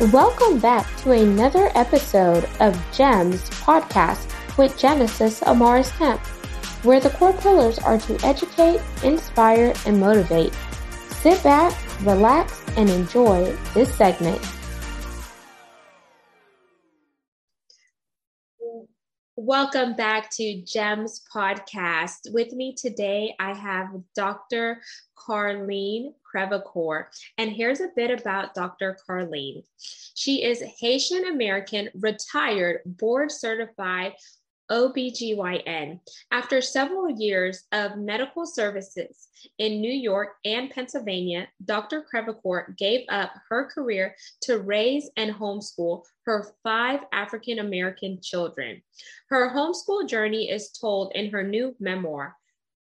Welcome back to another episode of GEMS podcast with Genesis Amaris Kemp, where the core pillars are to educate, inspire, and motivate. Sit back, relax, and enjoy this segment. Welcome back to GEMS podcast. With me today, I have Dr. Carlene Crevecoeur. And here's a bit about Dr. Carlene. She is Haitian American, retired, board certified OBGYN. After several years of medical services in New York and Pennsylvania, Dr. Crevecoeur gave up her career to raise and homeschool her five African American children. Her homeschool journey is told in her new memoir,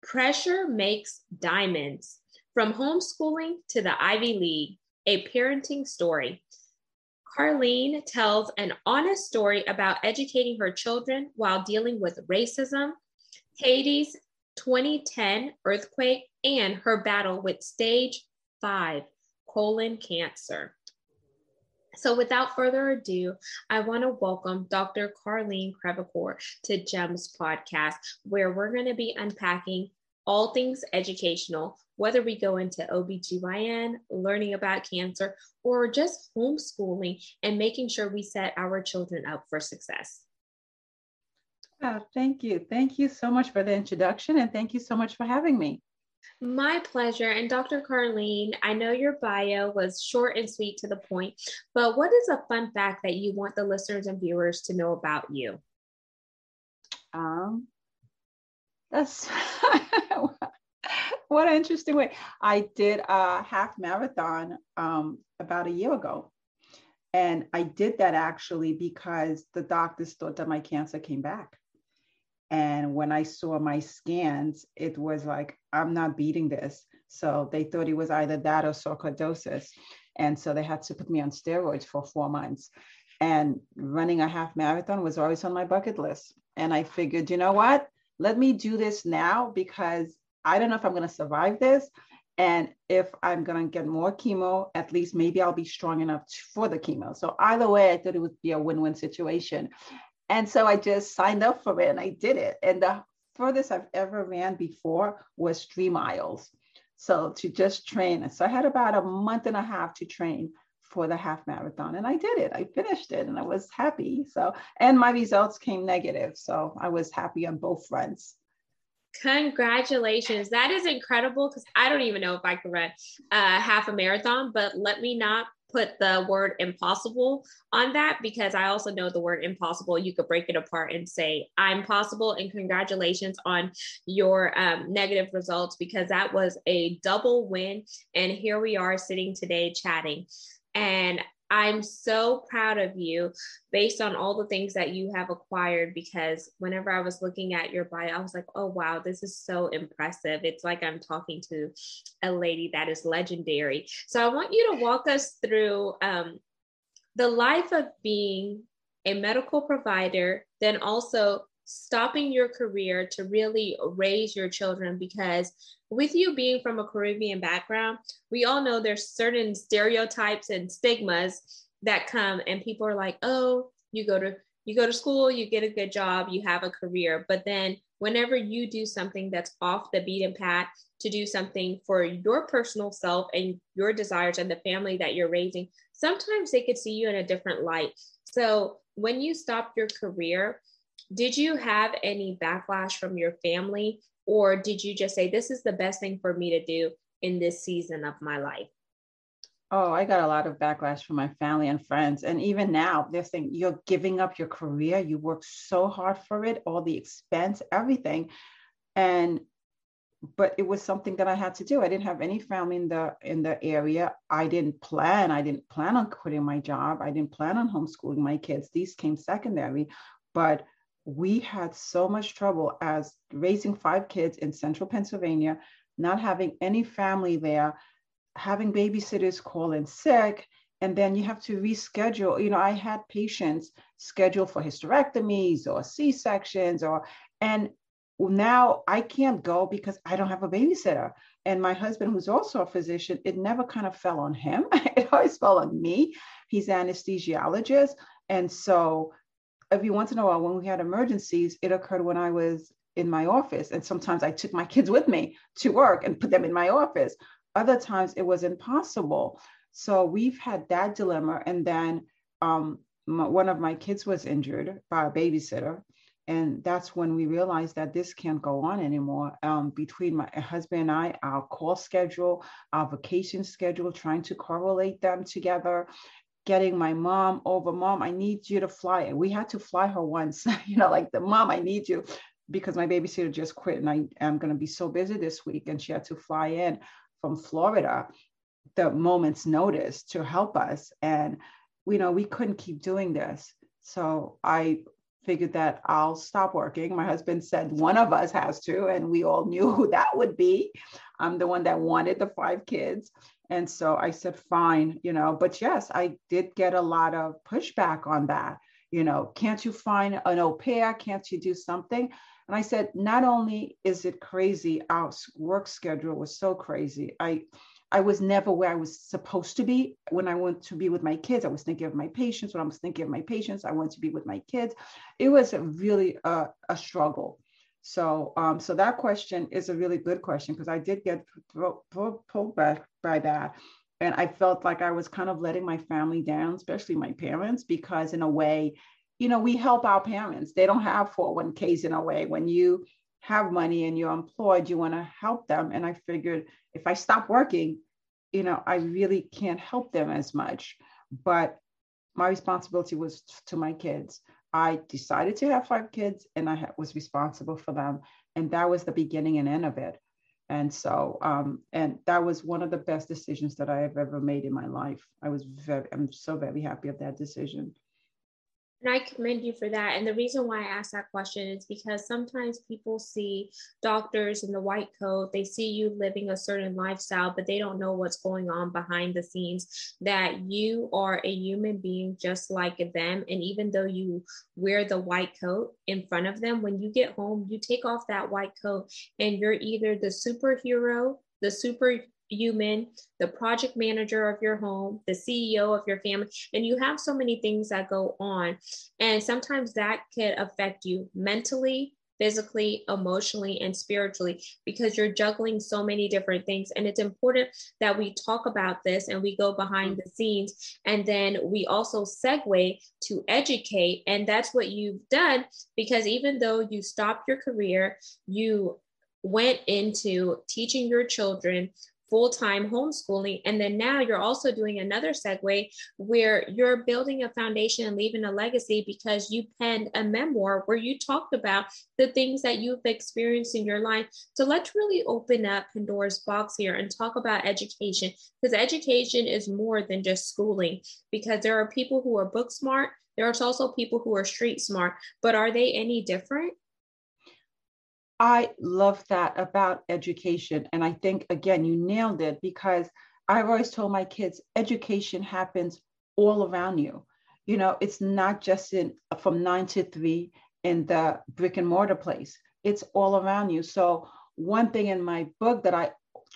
Pressure Makes Diamonds From Homeschooling to the Ivy League, a parenting story. Carlene tells an honest story about educating her children while dealing with racism, Haiti's 2010 earthquake, and her battle with stage five colon cancer. So, without further ado, I want to welcome Dr. Carlene Crevecoeur to GEMS podcast, where we're going to be unpacking all things educational whether we go into OBGYN, learning about cancer, or just homeschooling and making sure we set our children up for success. Oh, thank you. Thank you so much for the introduction and thank you so much for having me. My pleasure. And Dr. Carlene, I know your bio was short and sweet to the point, but what is a fun fact that you want the listeners and viewers to know about you? Um, that's what an interesting way. I did a half marathon um, about a year ago. And I did that actually because the doctors thought that my cancer came back. And when I saw my scans, it was like, I'm not beating this. So they thought it was either that or sarcoidosis. And so they had to put me on steroids for four months. And running a half marathon was always on my bucket list. And I figured, you know what? Let me do this now because I don't know if I'm going to survive this. And if I'm going to get more chemo, at least maybe I'll be strong enough for the chemo. So either way, I thought it would be a win-win situation. And so I just signed up for it and I did it. And the furthest I've ever ran before was three miles. So to just train. So I had about a month and a half to train for the half marathon and I did it. I finished it and I was happy. So, and my results came negative. So I was happy on both fronts. Congratulations. That is incredible because I don't even know if I could run uh, half a marathon, but let me not put the word impossible on that because I also know the word impossible. You could break it apart and say, I'm possible. And congratulations on your um, negative results because that was a double win. And here we are sitting today chatting. And I'm so proud of you based on all the things that you have acquired because whenever I was looking at your bio, I was like, oh, wow, this is so impressive. It's like I'm talking to a lady that is legendary. So I want you to walk us through um, the life of being a medical provider, then also stopping your career to really raise your children because with you being from a Caribbean background, we all know there's certain stereotypes and stigmas that come and people are like, "Oh, you go to you go to school, you get a good job, you have a career." But then whenever you do something that's off the beaten path to do something for your personal self and your desires and the family that you're raising, sometimes they could see you in a different light. So when you stop your career, did you have any backlash from your family, or did you just say, This is the best thing for me to do in this season of my life? Oh, I got a lot of backlash from my family and friends. And even now, they're saying, You're giving up your career. You work so hard for it, all the expense, everything. And but it was something that I had to do. I didn't have any family in the in the area. I didn't plan. I didn't plan on quitting my job. I didn't plan on homeschooling my kids. These came secondary. But we had so much trouble as raising five kids in central Pennsylvania, not having any family there, having babysitters call in sick, and then you have to reschedule. You know, I had patients scheduled for hysterectomies or C sections, or and now I can't go because I don't have a babysitter. And my husband, who's also a physician, it never kind of fell on him. it always fell on me. He's anesthesiologist. And so every once in a while, when we had emergencies, it occurred when I was in my office. And sometimes I took my kids with me to work and put them in my office. Other times it was impossible. So we've had that dilemma. And then um, my, one of my kids was injured by a babysitter. And that's when we realized that this can't go on anymore. Um, between my husband and I, our call schedule, our vacation schedule, trying to correlate them together, getting my mom over, mom, I need you to fly. We had to fly her once, you know, like the mom, I need you because my babysitter just quit and I am going to be so busy this week. And she had to fly in from Florida the moment's notice to help us. And, you know, we couldn't keep doing this. So I figured that I'll stop working. My husband said one of us has to, and we all knew who that would be. I'm the one that wanted the five kids. And so I said, fine, you know, but yes, I did get a lot of pushback on that. You know, can't you find an au pair? Can't you do something? And I said, not only is it crazy, our work schedule was so crazy. I I was never where I was supposed to be when I went to be with my kids. I was thinking of my patients. When I was thinking of my patients, I went to be with my kids. It was really a, a struggle. So, um, so that question is a really good question because I did get pulled back by that, and I felt like I was kind of letting my family down, especially my parents, because in a way, you know, we help our parents. They don't have 401ks in a way. When you have money and you're employed, you want to help them. And I figured if I stop working, you know, I really can't help them as much. But my responsibility was to my kids. I decided to have five kids and I was responsible for them. And that was the beginning and end of it. And so, um, and that was one of the best decisions that I have ever made in my life. I was very, I'm so very happy of that decision. And I commend you for that. And the reason why I asked that question is because sometimes people see doctors in the white coat, they see you living a certain lifestyle, but they don't know what's going on behind the scenes. That you are a human being just like them. And even though you wear the white coat in front of them, when you get home, you take off that white coat and you're either the superhero, the super human, the project manager of your home, the CEO of your family, and you have so many things that go on. And sometimes that could affect you mentally, physically, emotionally, and spiritually because you're juggling so many different things. And it's important that we talk about this and we go behind the scenes. And then we also segue to educate. And that's what you've done because even though you stopped your career, you went into teaching your children full-time homeschooling. And then now you're also doing another segue where you're building a foundation and leaving a legacy because you penned a memoir where you talked about the things that you've experienced in your life. So let's really open up pandora's box here and talk about education because education is more than just schooling because there are people who are book smart. There's also people who are street smart. But are they any different I love that about education. And I think, again, you nailed it because I've always told my kids education happens all around you. You know, it's not just in from nine to three in the brick and mortar place, it's all around you. So, one thing in my book that I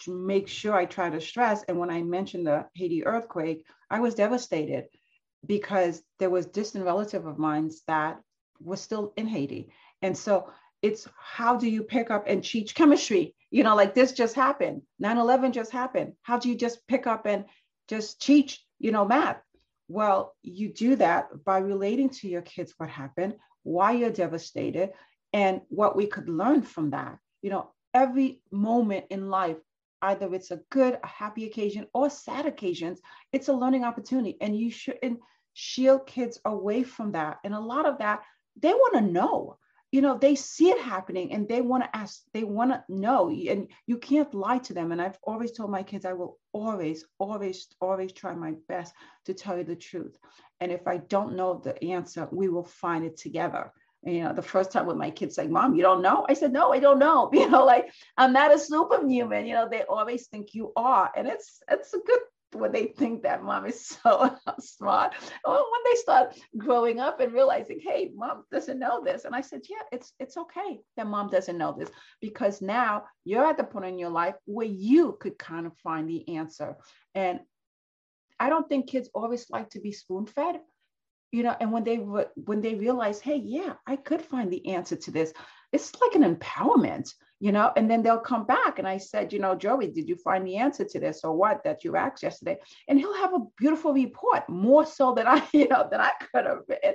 make sure I try to stress, and when I mentioned the Haiti earthquake, I was devastated because there was distant relative of mine that was still in Haiti. And so it's how do you pick up and teach chemistry? You know like this just happened. 9-11 just happened. How do you just pick up and just teach you know math? Well you do that by relating to your kids what happened why you're devastated and what we could learn from that. You know every moment in life either it's a good a happy occasion or sad occasions it's a learning opportunity. And you shouldn't shield kids away from that. And a lot of that they want to know you know they see it happening and they want to ask they want to know and you can't lie to them. And i've always told my kids i will always always always try my best to tell you the truth. And if i don't know the answer we will find it together. You know the first time with my kids like mom you don't know? I said no i don't know. You know like i'm not a superhuman. You know they always think you are. And it's it's a good when they think that mom is so smart. When they start growing up and realizing hey mom doesn't know this. And i said yeah it's it's okay that mom doesn't know this because now you're at the point in your life where you could kind of find the answer. And I don't think kids always like to be spoon fed you know and when they when they realize hey yeah i could find the answer to this it's like an empowerment you know and then they'll come back and i said you know joey did you find the answer to this or what that you asked yesterday and he'll have a beautiful report more so than i you know than i could have been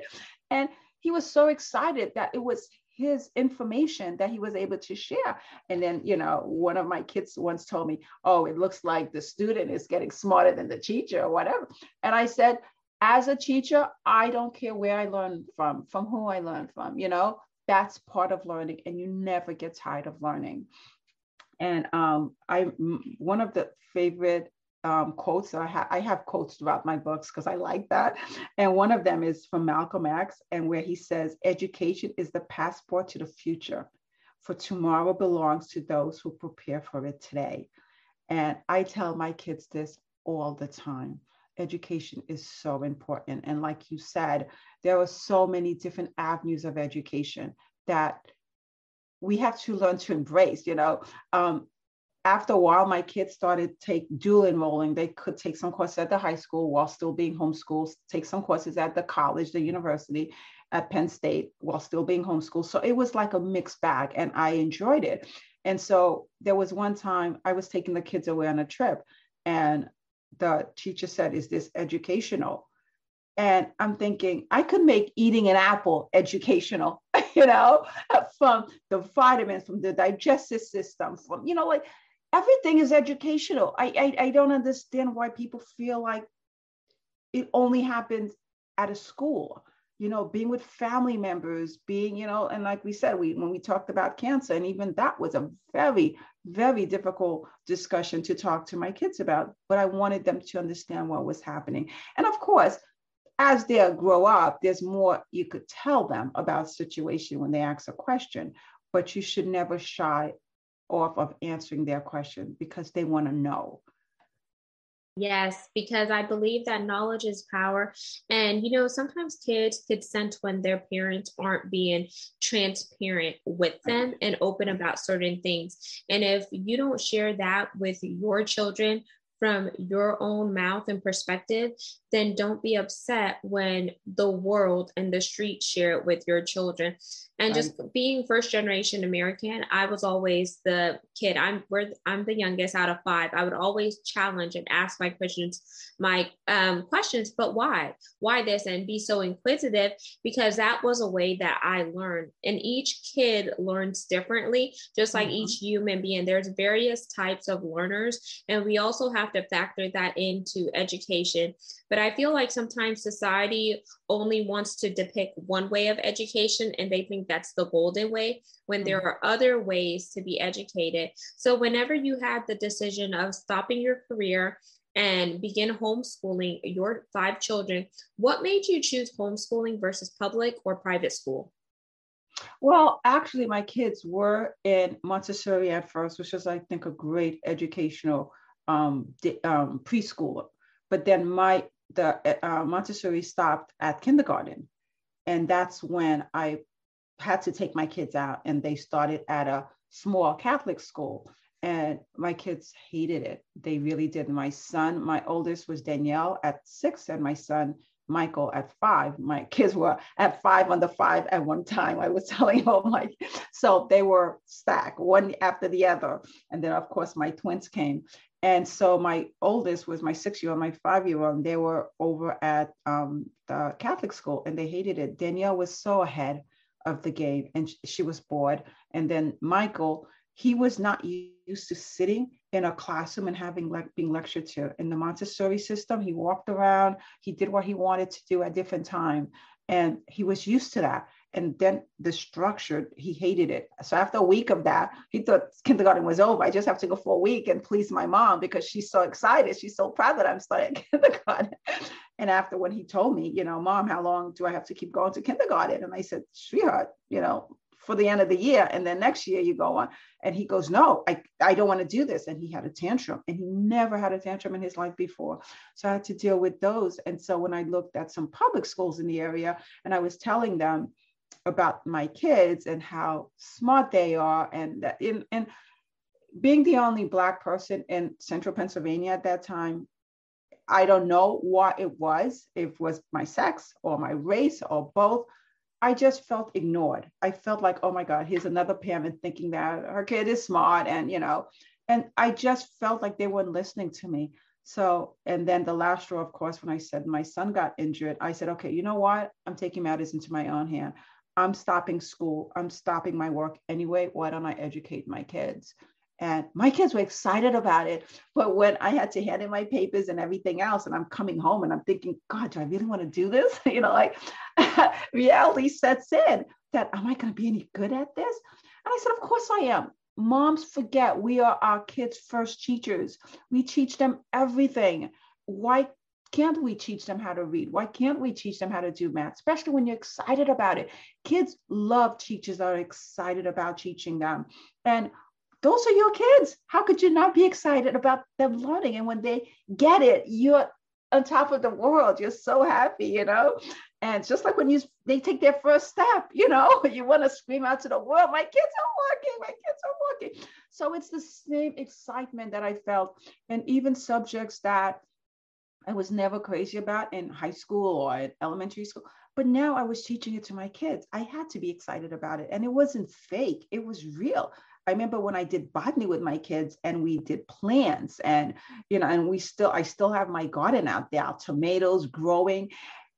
and he was so excited that it was his information that he was able to share. And then, you know, one of my kids once told me, Oh, it looks like the student is getting smarter than the teacher or whatever. And I said, as a teacher, I don't care where I learn from, from who I learn from, you know, that's part of learning and you never get tired of learning. And um, I, one of the favorite um, quotes I have, I have quotes throughout my books because I like that. And one of them is from Malcolm X and where he says, education is the passport to the future for tomorrow belongs to those who prepare for it today. And I tell my kids this all the time education is so important. And like you said, there are so many different avenues of education that we have to learn to embrace. You know, um, after a while, my kids started take dual enrolling. They could take some courses at the high school while still being homeschooled, take some courses at the college, the university, at Penn State while still being homeschooled. So it was like a mixed bag, and I enjoyed it. And so there was one time I was taking the kids away on a trip, and the teacher said, Is this educational? And I'm thinking, I could make eating an apple educational, you know, from the vitamins, from the digestive system, from, you know, like everything is educational. I, I, I don't understand why people feel like it only happens at a school you know, being with family members, being, you know, and like we said, we when we talked about cancer, and even that was a very, very difficult discussion to talk to my kids about. But I wanted them to understand what was happening. And of course, as they grow up, there's more you could tell them about situation when they ask a question, but you should never shy off of answering their question because they want to know. Yes, because I believe that knowledge is power. And, you know, sometimes kids could sense when their parents aren't being transparent with them and open about certain things. And if you don't share that with your children from your own mouth and perspective, then don't be upset when the world and the street share it with your children. And just being first generation American, I was always the kid. I'm where I'm the youngest out of five. I would always challenge and ask my questions, my um, questions, but why? Why this? And be so inquisitive because that was a way that I learned. And each kid learns differently, just like mm-hmm. each human being. There's various types of learners, and we also have to factor that into education. But I feel like sometimes society only wants to depict one way of education and they think that's the golden way when there mm-hmm. are other ways to be educated. So, whenever you had the decision of stopping your career and begin homeschooling your five children, what made you choose homeschooling versus public or private school? Well, actually, my kids were in Montessori at first, which was, I think, a great educational um, um, preschool. But then my the uh, Montessori stopped at kindergarten, and that's when I had to take my kids out, and they started at a small Catholic school. And my kids hated it. They really did. My son, my oldest was Danielle at six, and my son Michael at five. My kids were at five on the five at one time. I was telling him, my so they were stacked one after the other. And then, of course, my twins came. And so my oldest was my six year old, my five year old, and they were over at um, the Catholic school and they hated it. Danielle was so ahead of the game and she was bored. And then Michael, he was not used to sitting in a classroom and having like being lectured to. In the Montessori system, he walked around, he did what he wanted to do at different time. And he was used to that and then the structure he hated it so after a week of that he thought kindergarten was over i just have to go for a week and please my mom because she's so excited she's so proud that i'm starting kindergarten and after when he told me you know mom how long do i have to keep going to kindergarten? And i said sweetheart you know for the end of the year and then next year you go on. And he goes no i, I don't want to do this. And he had a tantrum and he never had a tantrum in his life before. So i had to deal with those. And so when i looked at some public schools in the area and i was telling them about my kids and how smart they are and that in and being the only black person in central pennsylvania at that time I don't know what it was, if it was my sex or my race or both. I just felt ignored. I felt like, oh my God, here's another parent thinking that her kid is smart and, you know, and I just felt like they weren't listening to me. So, and then the last straw, of course, when I said my son got injured, I said, okay, you know what? I'm taking matters into my own hand. I'm stopping school. I'm stopping my work anyway. Why don't I educate my kids? And my kids were excited about it. But when I had to hand in my papers and everything else, and I'm coming home and I'm thinking, God, do I really want to do this? you know, like reality sets in that, am I going to be any good at this? And I said, Of course I am. Moms forget we are our kids' first teachers. We teach them everything. Why can't we teach them how to read? Why can't we teach them how to do math, especially when you're excited about it? Kids love teachers that are excited about teaching them. And those are your kids. How could you not be excited about them learning? And when they get it, you're on top of the world. You're so happy, you know? And just like when you they take their first step, you know, you want to scream out to the world, my kids are walking, my kids are walking. So it's the same excitement that I felt. And even subjects that I was never crazy about in high school or in elementary school. But now I was teaching it to my kids. I had to be excited about it. And it wasn't fake, it was real. I remember when I did botany with my kids and we did plants and you know and we still I still have my garden out there tomatoes growing.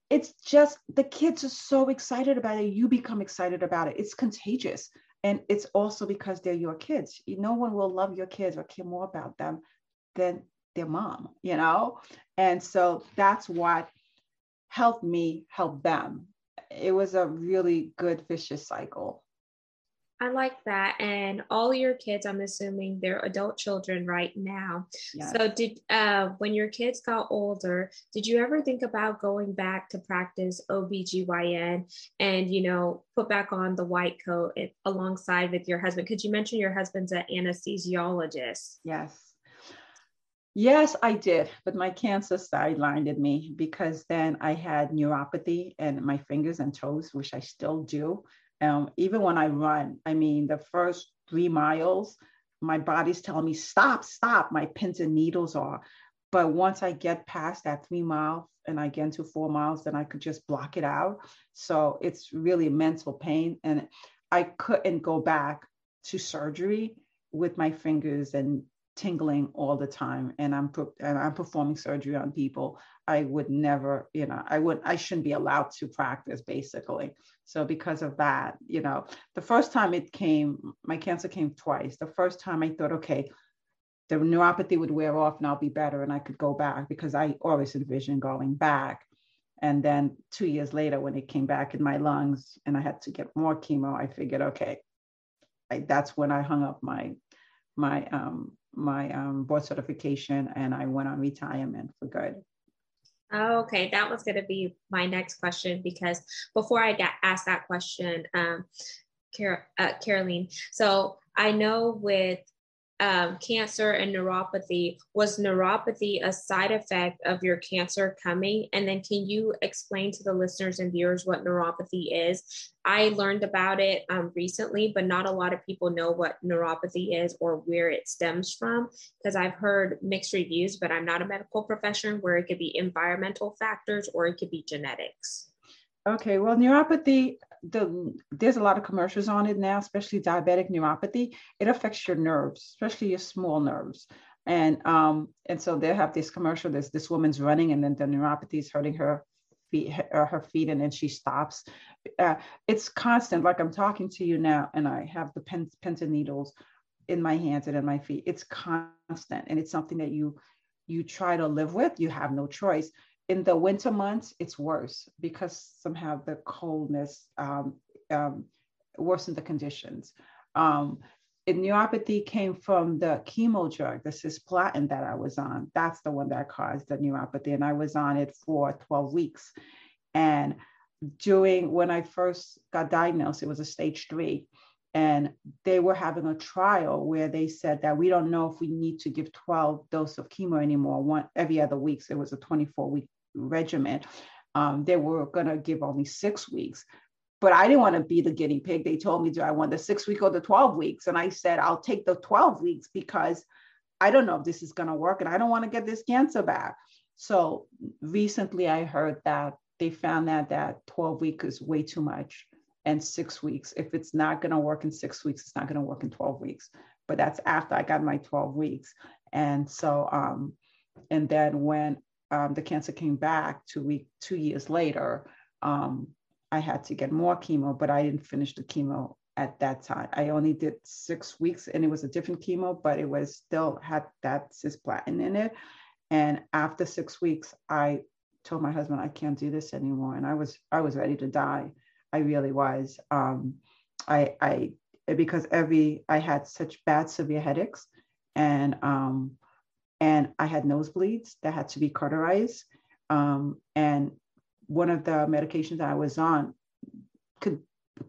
It's just the kids are so excited about it. You become excited about it. It's contagious. And it's also because they're your kids. No one will love your kids or care more about them than their mom you know? And so that's what helped me help them. It was a really good vicious cycle I like that. And all your kids, I'm assuming they're adult children right now. Yes. So did uh when your kids got older, did you ever think about going back to practice OBGYN and you know put back on the white coat alongside with your husband? Could you mention your husband's an anesthesiologist? Yes. Yes, I did, but my cancer sidelined me because then I had neuropathy in my fingers and toes, which I still do. Um, even when I run, I mean, the first three miles, my body's telling me, stop, stop, my pins and needles are. But once I get past that three miles and I get into four miles, then I could just block it out. So it's really mental pain. And I couldn't go back to surgery with my fingers and tingling all the time and I'm and I'm performing surgery on people I would never you know I would I shouldn't be allowed to practice basically. So because of that you know the first time it came my cancer came twice. The first time I thought okay the neuropathy would wear off and I'll be better and I could go back because I always envisioned going back. And then 2 years later when it came back in my lungs and I had to get more chemo I figured okay I, that's when I hung up my my um, my um, board certification and I went on retirement for good. Oh, okay, that was going to be my next question because before I got asked that question, um, Car- uh, Caroline, so I know with um, cancer and neuropathy. Was neuropathy a side effect of your cancer coming? And then can you explain to the listeners and viewers what neuropathy is? I learned about it um, recently, but not a lot of people know what neuropathy is or where it stems from because I've heard mixed reviews, but I'm not a medical professional where it could be environmental factors or it could be genetics. Okay, well, neuropathy, the there's a lot of commercials on it now, especially diabetic neuropathy. It affects your nerves, especially your small nerves. And um, and so they have this commercial. There's this woman's running, and then the neuropathy is hurting her feet, her, her feet, and then she stops. Uh, it's constant. Like I'm talking to you now, and I have the pens, pins and needles in my hands and in my feet. It's constant, and it's something that you you try to live with. You have no choice in the winter months, it's worse because somehow the coldness um, um, worsened the conditions. Um, neuropathy came from the chemo drug, the cisplatin that I was on. That's the one that caused the neuropathy. And I was on it for 12 weeks. And during when I first got diagnosed, it was a stage three. And they were having a trial where they said that we don't know if we need to give 12 dose of chemo anymore, one every other week. So it was a 24 week regimen. Um, they were going to give only six weeks. But I didn't want to be the guinea pig. They told me, do I want the six week or the 12 weeks? And I said, I'll take the 12 weeks because I don't know if this is going to work and I don't want to get this cancer back. So recently I heard that they found that that 12 week is way too much and six weeks. If it's not going to work in six weeks, it's not going to work in 12 weeks. But that's after I got my 12 weeks. And so, um, and then when um, the cancer came back two week, two years later, um, I had to get more chemo, but I didn't finish the chemo at that time. I only did six weeks and it was a different chemo, but it was still had that cisplatin in it. And after six weeks, I told my husband I can't do this anymore, and I was I was ready to die. I really was. Um, I I because every I had such bad severe headaches, and um, and I had nosebleeds that had to be cauterized, um, and one of the medications I was on could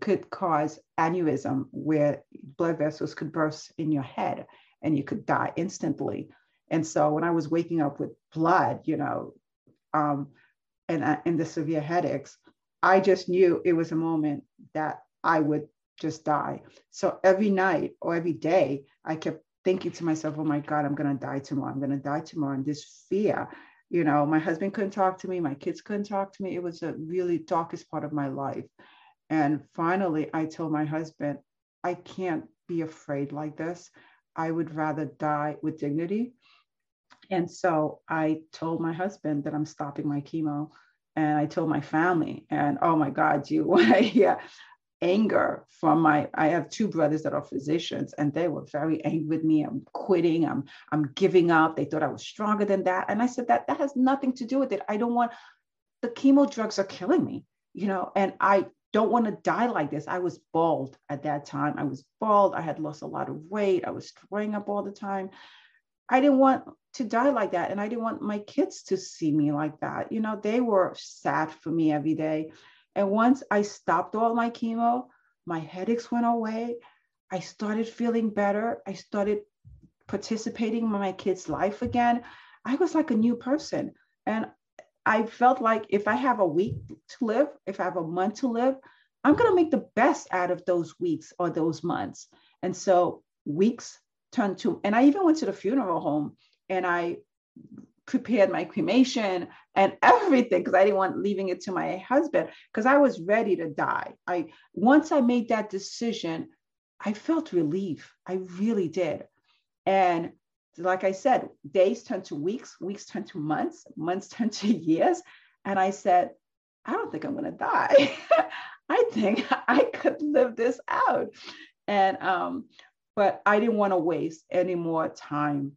could cause aneurysm where blood vessels could burst in your head and you could die instantly. And so when I was waking up with blood, you know, um, and, uh, and the severe headaches, I just knew it was a moment that I would just die. So every night or every day, I kept thinking to myself, oh my God, I'm going to die tomorrow. I'm going to die tomorrow. And this fear, you know, my husband couldn't talk to me. My kids couldn't talk to me. It was a really darkest part of my life. And finally, I told my husband, I can't be afraid like this. I would rather die with dignity and so I told my husband that I'm stopping my chemo. And I told my family, and oh my God, you hear anger from my I have two brothers that are physicians and they were very angry with me. I'm quitting, I'm I'm giving up. They thought I was stronger than that. And I said that that has nothing to do with it. I don't want the chemo drugs are killing me, you know, and I don't want to die like this. I was bald at that time. I was bald. I had lost a lot of weight. I was throwing up all the time. I didn't want to die like that. And I didn't want my kids to see me like that. You know, they were sad for me every day. And once I stopped all my chemo, my headaches went away. I started feeling better. I started participating in my kids' life again. I was like a new person. And I felt like if I have a week to live, if I have a month to live, I'm going to make the best out of those weeks or those months. And so weeks turned to, and I even went to the funeral home and I prepared my cremation and everything because I didn't want leaving it to my husband because I was ready to die. I once I made that decision, I felt relief. I really did. And like I said, days turned to weeks, weeks turned to months, months turned to years. And I said, I don't think I'm going to die. I think I could live this out. And um, but I didn't want to waste any more time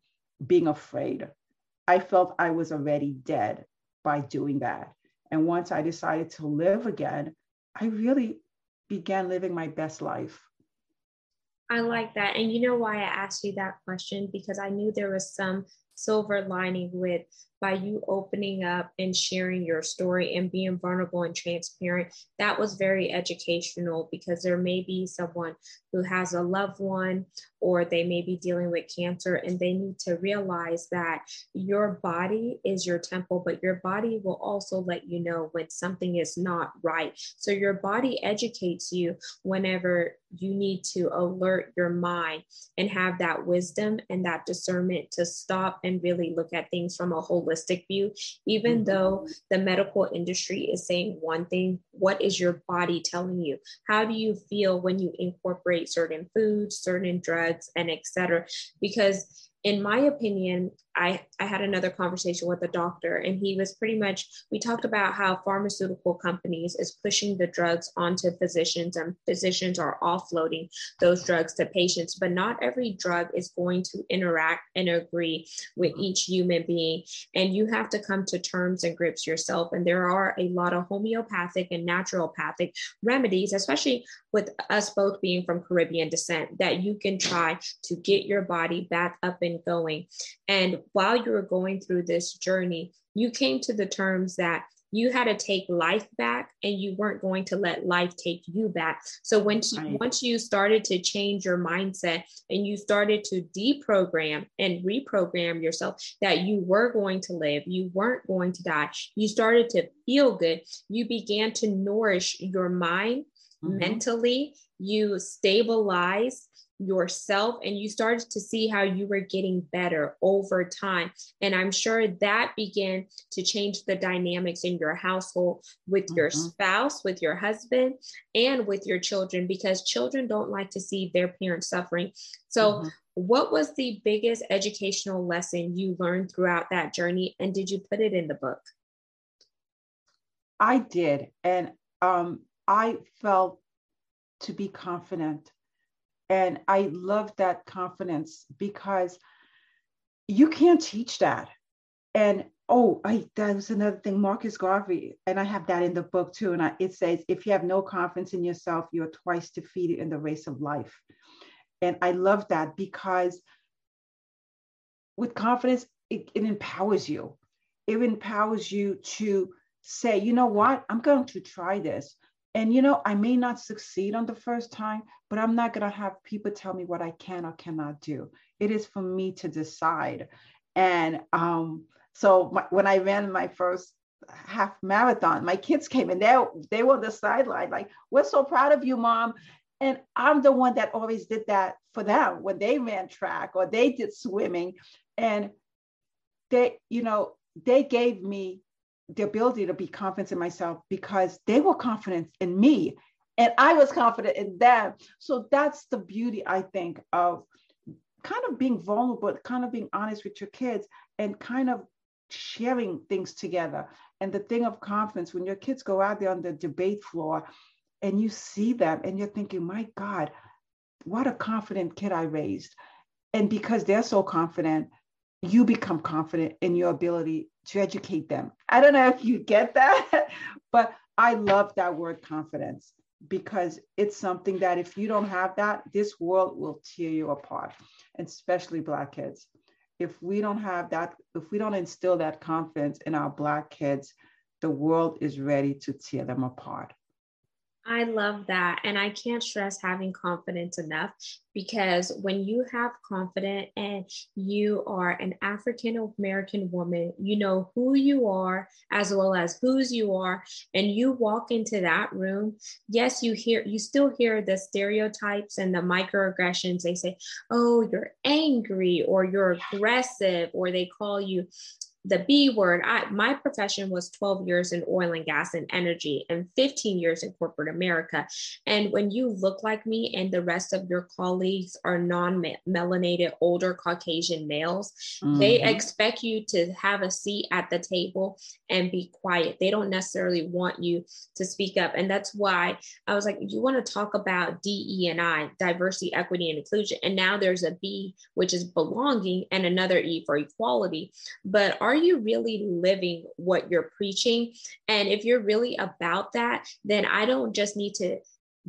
being afraid. I felt I was already dead by doing that. And once I decided to live again, I really began living my best life. I like that. And you know why I asked you that question? Because I knew there was some silver lining with by you opening up and sharing your story and being vulnerable and transparent. That was very educational because there may be someone who has a loved one or they may be dealing with cancer and they need to realize that your body is your temple, but your body will also let you know when something is not right. So your body educates you whenever you need to alert your mind and have that wisdom and that discernment to stop and really look at things from a holistic view. Even mm-hmm. though the medical industry is saying one thing, what is your body telling you? How do you feel when you incorporate certain foods, certain drugs, and etc.? Because in my opinion, I, I had another conversation with a doctor and he was pretty much we talked about how pharmaceutical companies is pushing the drugs onto physicians and physicians are offloading those drugs to patients but not every drug is going to interact and agree with mm-hmm. each human being. And you have to come to terms and grips yourself and there are a lot of homeopathic and naturopathic remedies especially with us both being from Caribbean descent that you can try to get your body back up and going. And while you were going through this journey, you came to the terms that you had to take life back and you weren't going to let life take you back. So once right. once you started to change your mindset and you started to deprogram and reprogram yourself that you were going to live, you weren't going to die. You started to feel good. You began to nourish your mind mm-hmm. mentally. You stabilized yourself and you started to see how you were getting better over time. And I'm sure that began to change the dynamics in your household with mm-hmm. your spouse, with your husband, and with your children, because children don't like to see their parents suffering. So, mm-hmm. what was the biggest educational lesson you learned throughout that journey? And did you put it in the book? I did. And um, I felt to be confident and I love that confidence because you can't teach that. And oh, I that was another thing, Marcus Garvey, and I have that in the book too. And I, it says, if you have no confidence in yourself, you're twice defeated in the race of life. And I love that because with confidence, it, it empowers you. It empowers you to say, you know what, I'm going to try this. And you know, I may not succeed on the first time, but I'm not going to have people tell me what I can or cannot do. It is for me to decide. And um, so my, when I ran my first half marathon, my kids came and they, they were on the sideline, like, we're so proud of you, mom. And I'm the one that always did that for them when they ran track or they did swimming. And they, you know, they gave me the ability to be confident in myself because they were confident in me and I was confident in them. So that's the beauty, I think, of kind of being vulnerable, kind of being honest with your kids and kind of sharing things together. And the thing of confidence, when your kids go out there on the debate floor and you see them and you're thinking, my God, what a confident kid I raised. And because they're so confident, you become confident in your ability to educate them. I don't know if you get that, but I love that word confidence because it's something that if you don't have that, this world will tear you apart, especially Black kids. If we don't have that, if we don't instill that confidence in our Black kids, the world is ready to tear them apart. I love that. And I can't stress having confidence enough because when you have confidence and you are an African American woman, you know who you are as well as whose you are, and you walk into that room. Yes, you hear, you still hear the stereotypes and the microaggressions. They say, oh, you're angry or you're aggressive, or they call you the B word, I, my profession was 12 years in oil and gas and energy and 15 years in corporate America. And when you look like me and the rest of your colleagues are non melanated, older Caucasian males, mm-hmm. they expect you to have a seat at the table and be quiet. They don't necessarily want you to speak up. And that's why I was like, you want to talk about DE and I, diversity, equity, and inclusion. And now there's a B, which is belonging, and another E for equality. But are are you really living what you're preaching? And if you're really about that, then I don't just need to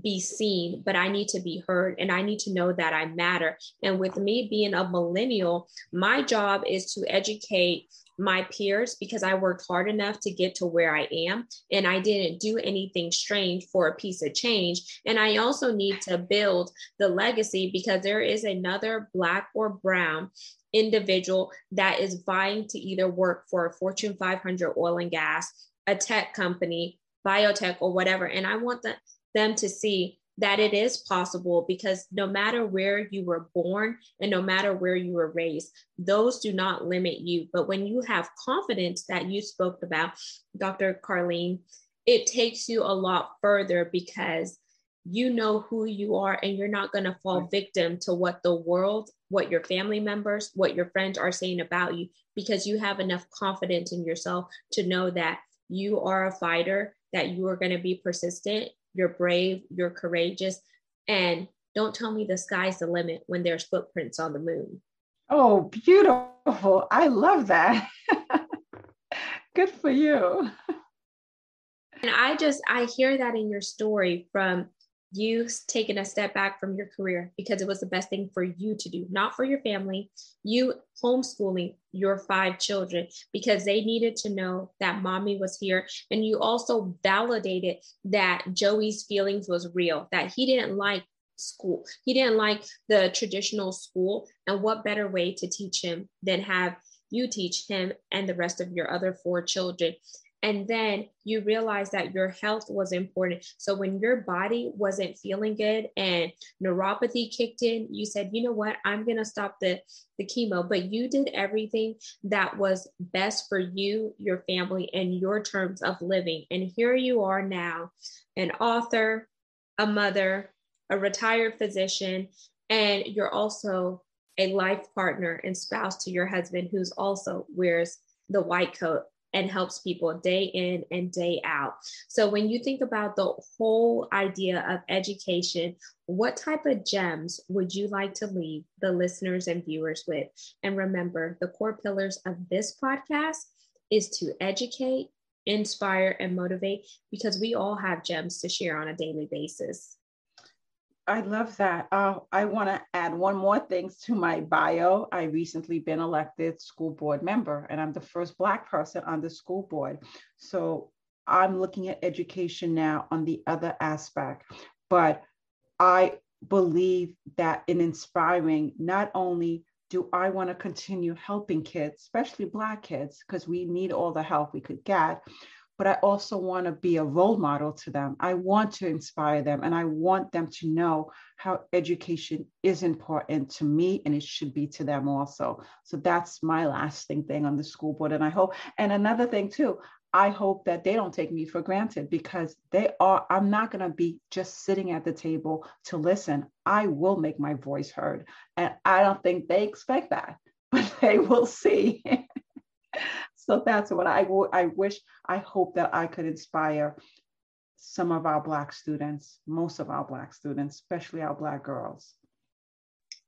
be seen, but I need to be heard and I need to know that I matter. And with me being a millennial, my job is to educate my peers because I worked hard enough to get to where I am and I didn't do anything strange for a piece of change. And I also need to build the legacy because there is another Black or Brown individual that is vying to either work for a Fortune 500 oil and gas, a tech company, biotech, or whatever. And I want the, them to see that it is possible because no matter where you were born and no matter where you were raised, those do not limit you. But when you have confidence that you spoke about, Dr. Carlene, it takes you a lot further because you know who you are and you're not going to fall victim to what the world, what your family members, what your friends are saying about you because you have enough confidence in yourself to know that you are a fighter, that you are going to be persistent, you're brave, you're courageous, and don't tell me the sky's the limit when there's footprints on the moon. Oh, beautiful. I love that. Good for you. And I just I hear that in your story from you taking a step back from your career because it was the best thing for you to do, not for your family. You homeschooling your five children because they needed to know that mommy was here. And you also validated that Joey's feelings was real, that he didn't like school. He didn't like the traditional school. And what better way to teach him than have you teach him and the rest of your other four children? And then you realize that your health was important. So when your body wasn't feeling good and neuropathy kicked in, you said, you know what, I'm going to stop the, the chemo. But you did everything that was best for you, your family, and your terms of living. And here you are now, an author, a mother, a retired physician, and you're also a life partner and spouse to your husband who's also wears the white coat and helps people day in and day out. So when you think about the whole idea of education, what type of gems would you like to leave the listeners and viewers with? And remember, the core pillars of this podcast is to educate, inspire, and motivate because we all have gems to share on a daily basis. I love that. Uh, I want to add one more thing to my bio. I recently been elected school board member, and I'm the first Black person on the school board. So I'm looking at education now on the other aspect. But I believe that in inspiring, not only do I want to continue helping kids, especially Black kids, because we need all the help we could get, but I also want to be a role model to them. I want to inspire them and I want them to know how education is important to me and it should be to them also. So that's my lasting thing on the school board. And I hope, and another thing too, I hope that they don't take me for granted because they are, I'm not going to be just sitting at the table to listen. I will make my voice heard. And I don't think they expect that, but they will see. so that's what I, w- I wish, I hope that I could inspire some of our Black students, most of our Black students, especially our Black girls.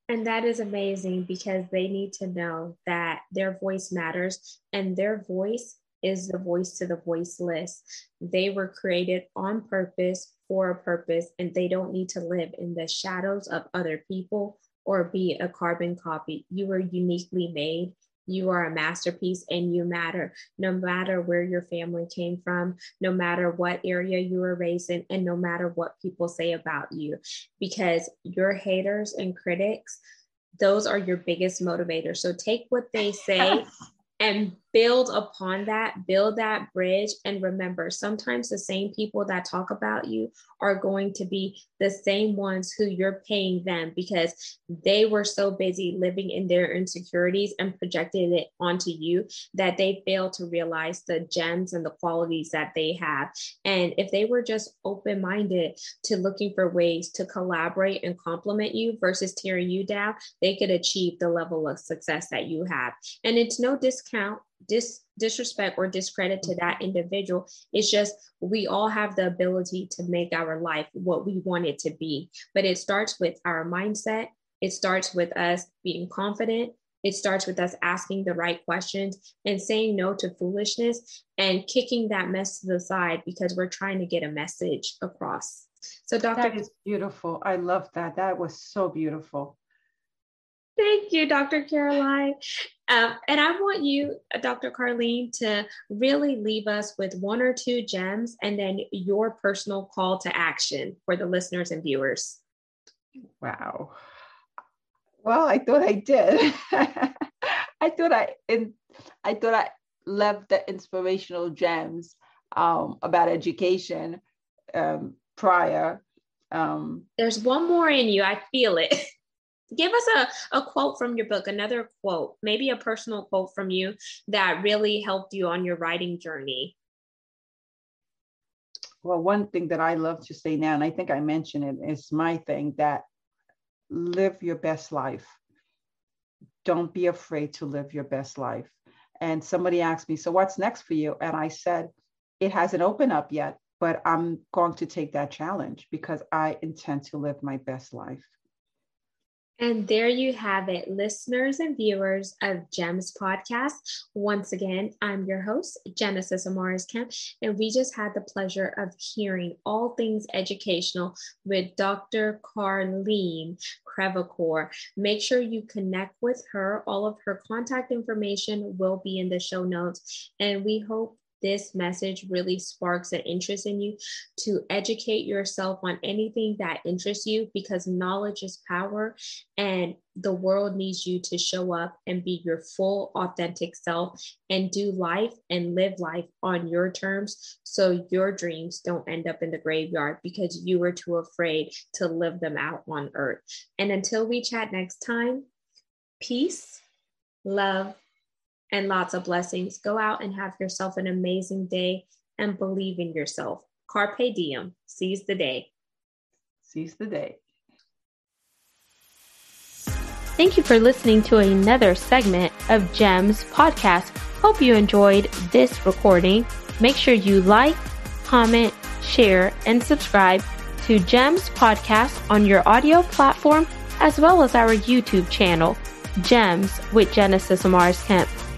And that is amazing because they need to know that their voice matters and their voice is the voice to the voiceless. They were created on purpose for a purpose, and they don't need to live in the shadows of other people or be a carbon copy. You were uniquely made you are a masterpiece and you matter no matter where your family came from, no matter what area you were raised in, and no matter what people say about you. Because your haters and critics, those are your biggest motivators. So take what they say and build upon that, build that bridge. And remember, sometimes the same people that talk about you are going to be the same ones who you're paying them because they were so busy living in their insecurities and projected it onto you that they fail to realize the gems and the qualities that they have. And if they were just open minded to looking for ways to collaborate and complement you versus tearing you down, they could achieve the level of success that you have. And it's no discount dis disrespect or discredit to that individual. It's just we all have the ability to make our life what we want it to be. But it starts with our mindset. It starts with us being confident. It starts with us asking the right questions and saying no to foolishness and kicking that mess to the side because we're trying to get a message across. So, Dr. That is beautiful. I love that. That was so beautiful. Thank you, Dr. Caroline. Um, and I want you, Dr. Carlene, to really leave us with one or two gems and then your personal call to action for the listeners and viewers. Wow. Well, I thought I did. I thought I in, I thought I left the inspirational gems um, about education um, prior. Um, There's one more in you. I feel it. give us a, a quote from your book another quote maybe a personal quote from you that really helped you on your writing journey. Well one thing that i love to say now and i think i mentioned it is my thing that live your best life. Don't be afraid to live your best life. And somebody asked me so what's next for you? And i said it hasn't opened up yet but i'm going to take that challenge because i intend to live my best life and there you have it, listeners and viewers of GEMS podcast. Once again, I'm your host, Genesis Amaris Kemp, and we just had the pleasure of hearing all things educational with Dr. Carlene Crevacore. Make sure you connect with her. All of her contact information will be in the show notes, and we hope this message really sparks an interest in you to educate yourself on anything that interests you because knowledge is power and the world needs you to show up and be your full authentic self and do life and live life on your terms so your dreams don't end up in the graveyard because you were too afraid to live them out on earth. And until we chat next time, peace, love, and lots of blessings. Go out and have yourself an amazing day and believe in yourself. Carpe diem, seize the day. Seize the day. Thank you for listening to another segment of GEMS podcast. Hope you enjoyed this recording. Make sure you like, comment, share, and subscribe to GEMS podcast on your audio platform as well as our YouTube channel, GEMS with Genesis Amaris Kemp.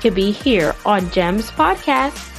could be here on GEMS Podcast.